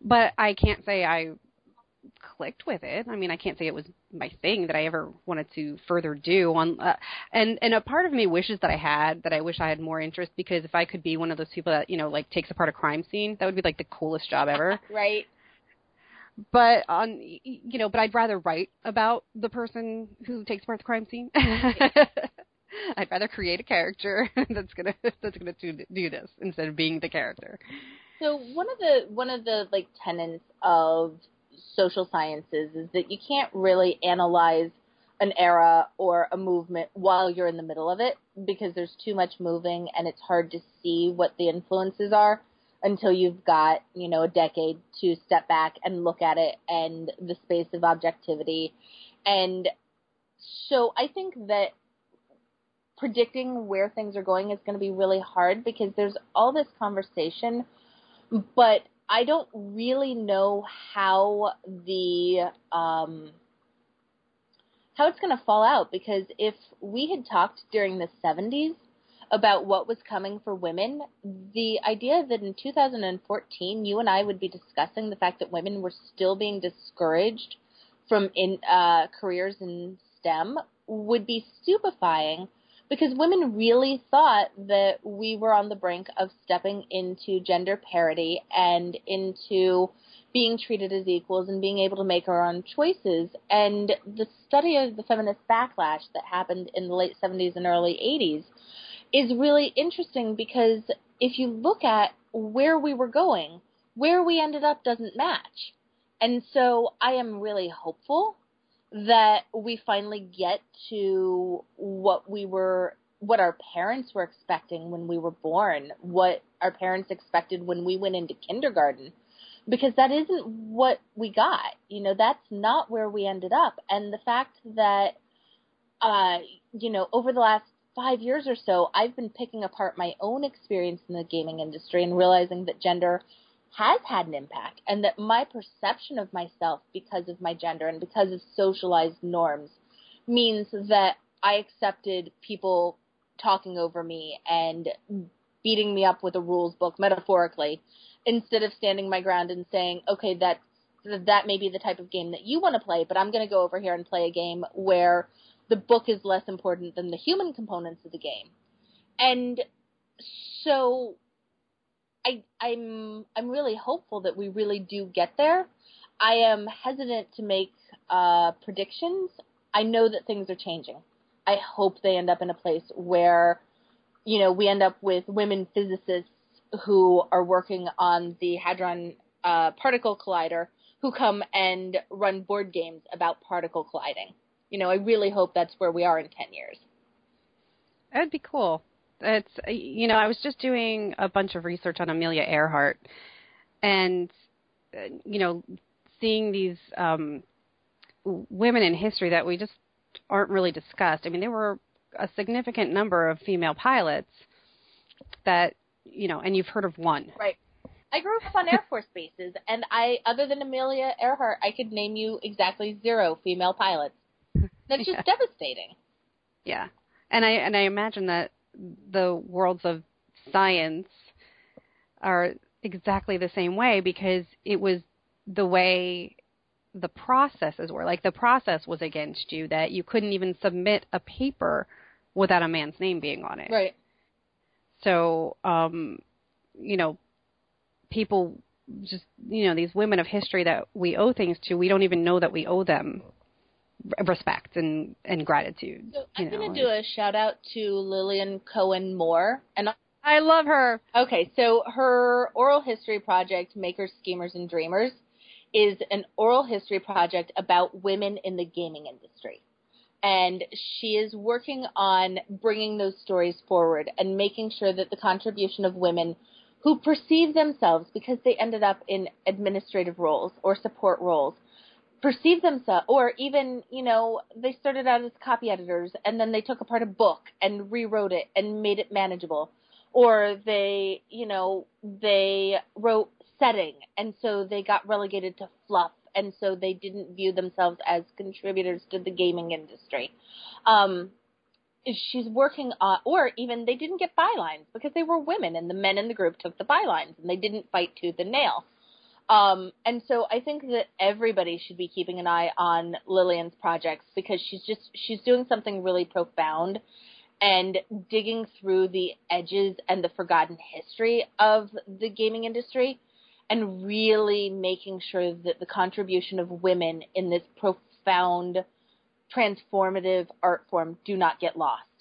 But I can't say I clicked with it. I mean, I can't say it was my thing that I ever wanted to further do on uh, and and a part of me wishes that I had that I wish I had more interest because if I could be one of those people that, you know, like takes apart a crime scene, that would be like the coolest job ever. [LAUGHS] right. But on you know, but I'd rather write about the person who takes apart the crime scene. [LAUGHS] I'd rather create a character [LAUGHS] that's gonna that's gonna do, do this instead of being the character. So one of the one of the like tenets of social sciences is that you can't really analyze an era or a movement while you're in the middle of it because there's too much moving and it's hard to see what the influences are until you've got, you know, a decade to step back and look at it and the space of objectivity. And so I think that predicting where things are going is going to be really hard because there's all this conversation, but I don't really know how the um, how it's going to fall out because if we had talked during the 70s about what was coming for women, the idea that in 2014 you and I would be discussing the fact that women were still being discouraged from in uh, careers in STEM would be stupefying because women really thought that we were on the brink of stepping into gender parity and into being treated as equals and being able to make our own choices. And the study of the feminist backlash that happened in the late 70s and early 80s is really interesting because if you look at where we were going, where we ended up doesn't match. And so I am really hopeful that we finally get to what we were what our parents were expecting when we were born, what our parents expected when we went into kindergarten. Because that isn't what we got. You know, that's not where we ended up. And the fact that uh, you know, over the last five years or so, I've been picking apart my own experience in the gaming industry and realizing that gender has had an impact and that my perception of myself because of my gender and because of socialized norms means that I accepted people talking over me and beating me up with a rules book metaphorically instead of standing my ground and saying, okay, that that may be the type of game that you want to play, but I'm going to go over here and play a game where the book is less important than the human components of the game. And so I, I'm I'm really hopeful that we really do get there. I am hesitant to make uh, predictions. I know that things are changing. I hope they end up in a place where, you know, we end up with women physicists who are working on the Hadron uh, Particle Collider who come and run board games about particle colliding. You know, I really hope that's where we are in 10 years. That'd be cool. It's you know, I was just doing a bunch of research on Amelia Earhart and uh, you know, seeing these um women in history that we just aren't really discussed. I mean, there were a significant number of female pilots that, you know, and you've heard of one. Right. I grew up on Air Force bases, and I, other than Amelia Earhart, I could name you exactly zero female pilots. That's just [LAUGHS] yeah. devastating. Yeah, and I and I imagine that the worlds of science are exactly the same way because it was the way the processes were. Like the process was against you that you couldn't even submit a paper without a man's name being on it. Right. So, um, you know, people just, you know, these women of history that we owe things to, we don't even know that we owe them respect and, and gratitude. So I'm going to do a shout out to Lillian Cohen Moore. And I love her. Okay, so her oral history project, Makers, Schemers, and Dreamers, is an oral history project about women in the gaming industry. And she is working on bringing those stories forward and making sure that the contribution of women who perceive themselves, because they ended up in administrative roles or support roles, perceive themselves, or even, you know, they started out as copy editors and then they took apart a book and rewrote it and made it manageable. Or they, you know, they wrote setting and so they got relegated to fluff and so they didn't view themselves as contributors to the gaming industry. Um, she's working on, or even they didn't get bylines because they were women and the men in the group took the bylines and they didn't fight tooth and nail. Um, and so I think that everybody should be keeping an eye on Lillian's projects because she's just, she's doing something really profound and digging through the edges and the forgotten history of the gaming industry and really making sure that the contribution of women in this profound transformative art form do not get lost.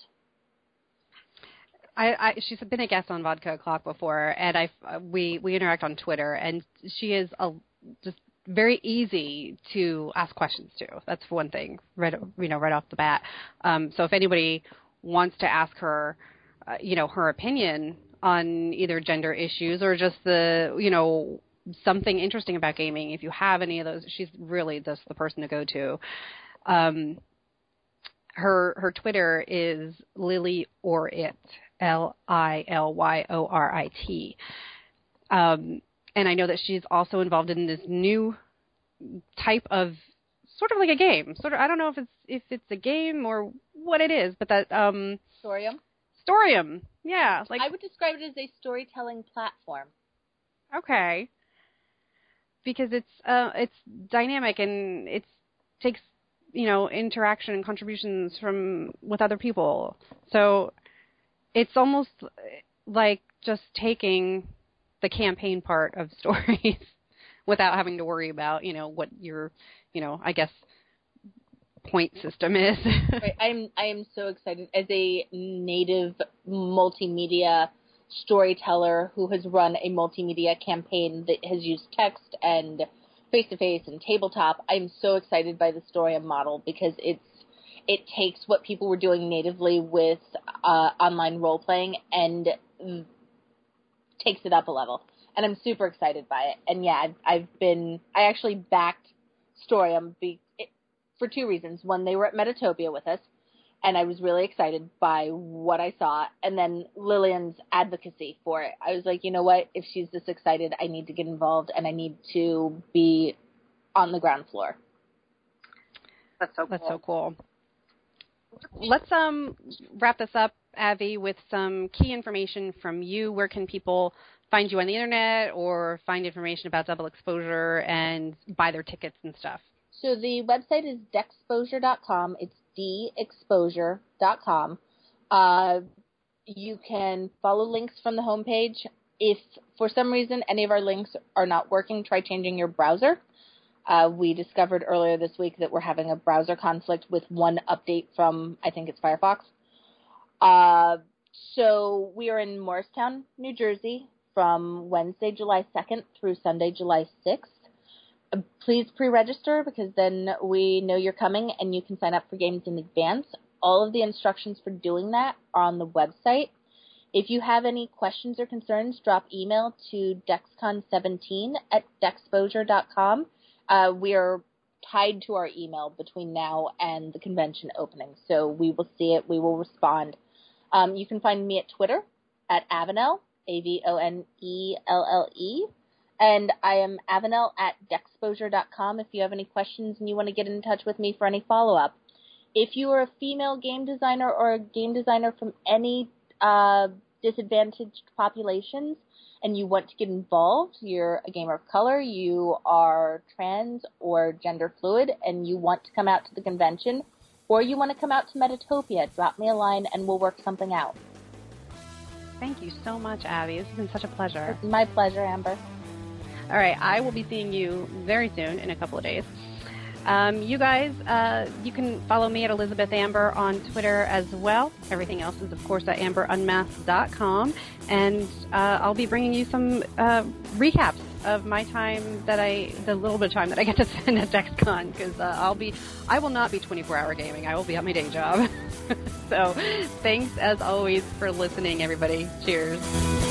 I, I she's been a guest on Vodka O'clock before, and I we we interact on Twitter, and she is a just very easy to ask questions to. That's one thing, right you know right off the bat. Um, so if anybody wants to ask her, uh, you know, her opinion on either gender issues or just the you know something interesting about gaming, if you have any of those, she's really just the person to go to. Um, her her Twitter is Lily or it L I L Y O R I T. Um, and I know that she's also involved in this new type of sort of like a game. Sort of I don't know if it's if it's a game or what it is, but that um Storium. Storium. Yeah, like I would describe it as a storytelling platform. Okay. Because it's uh it's dynamic and it takes you know interaction and contributions from with other people. So it's almost uh, like just taking the campaign part of [LAUGHS] stories without having to worry about you know what your you know I guess point system is. [LAUGHS] right. I'm I am so excited as a native multimedia storyteller who has run a multimedia campaign that has used text and face to face and tabletop. I'm so excited by the Storium model because it's it takes what people were doing natively with uh, online role playing and takes it up a level. And I'm super excited by it. And yeah, I've, I've been I actually backed Storium be, it, for two reasons. One, they were at Metatopia with us, and I was really excited by what I saw. And then Lillian's advocacy for it. I was like, you know what? If she's this excited, I need to get involved and I need to be on the ground floor. That's so cool. That's so cool. Let's um wrap this up, Avi, with some key information from you. Where can people find you on the internet or find information about double exposure and buy their tickets and stuff? So the website is dexposure.com. It's dexposure.com. Uh, you can follow links from the homepage. If for some reason any of our links are not working, try changing your browser. Uh, we discovered earlier this week that we're having a browser conflict with one update from, I think it's Firefox. Uh, so we are in Morristown, New Jersey from Wednesday, July 2nd through Sunday, July 6th please pre-register because then we know you're coming and you can sign up for games in advance. All of the instructions for doing that are on the website. If you have any questions or concerns, drop email to dexcon17 at dexposure.com. Uh, we are tied to our email between now and the convention opening, so we will see it. We will respond. Um, you can find me at Twitter at Avonelle, A-V-O-N-E-L-L-E. And I am Avonelle at dexposure.com if you have any questions and you want to get in touch with me for any follow up. If you are a female game designer or a game designer from any uh, disadvantaged populations and you want to get involved, you're a gamer of color, you are trans or gender fluid, and you want to come out to the convention, or you want to come out to Metatopia, drop me a line and we'll work something out. Thank you so much, Abby. This has been such a pleasure. It's my pleasure, Amber. All right, I will be seeing you very soon in a couple of days. Um, you guys, uh, you can follow me at Elizabeth Amber on Twitter as well. Everything else is, of course, at amberunmasked.com. And uh, I'll be bringing you some uh, recaps of my time that I, the little bit of time that I get to spend at DexCon, because uh, I'll be, I will not be 24-hour gaming. I will be at my day job. [LAUGHS] so, thanks as always for listening, everybody. Cheers.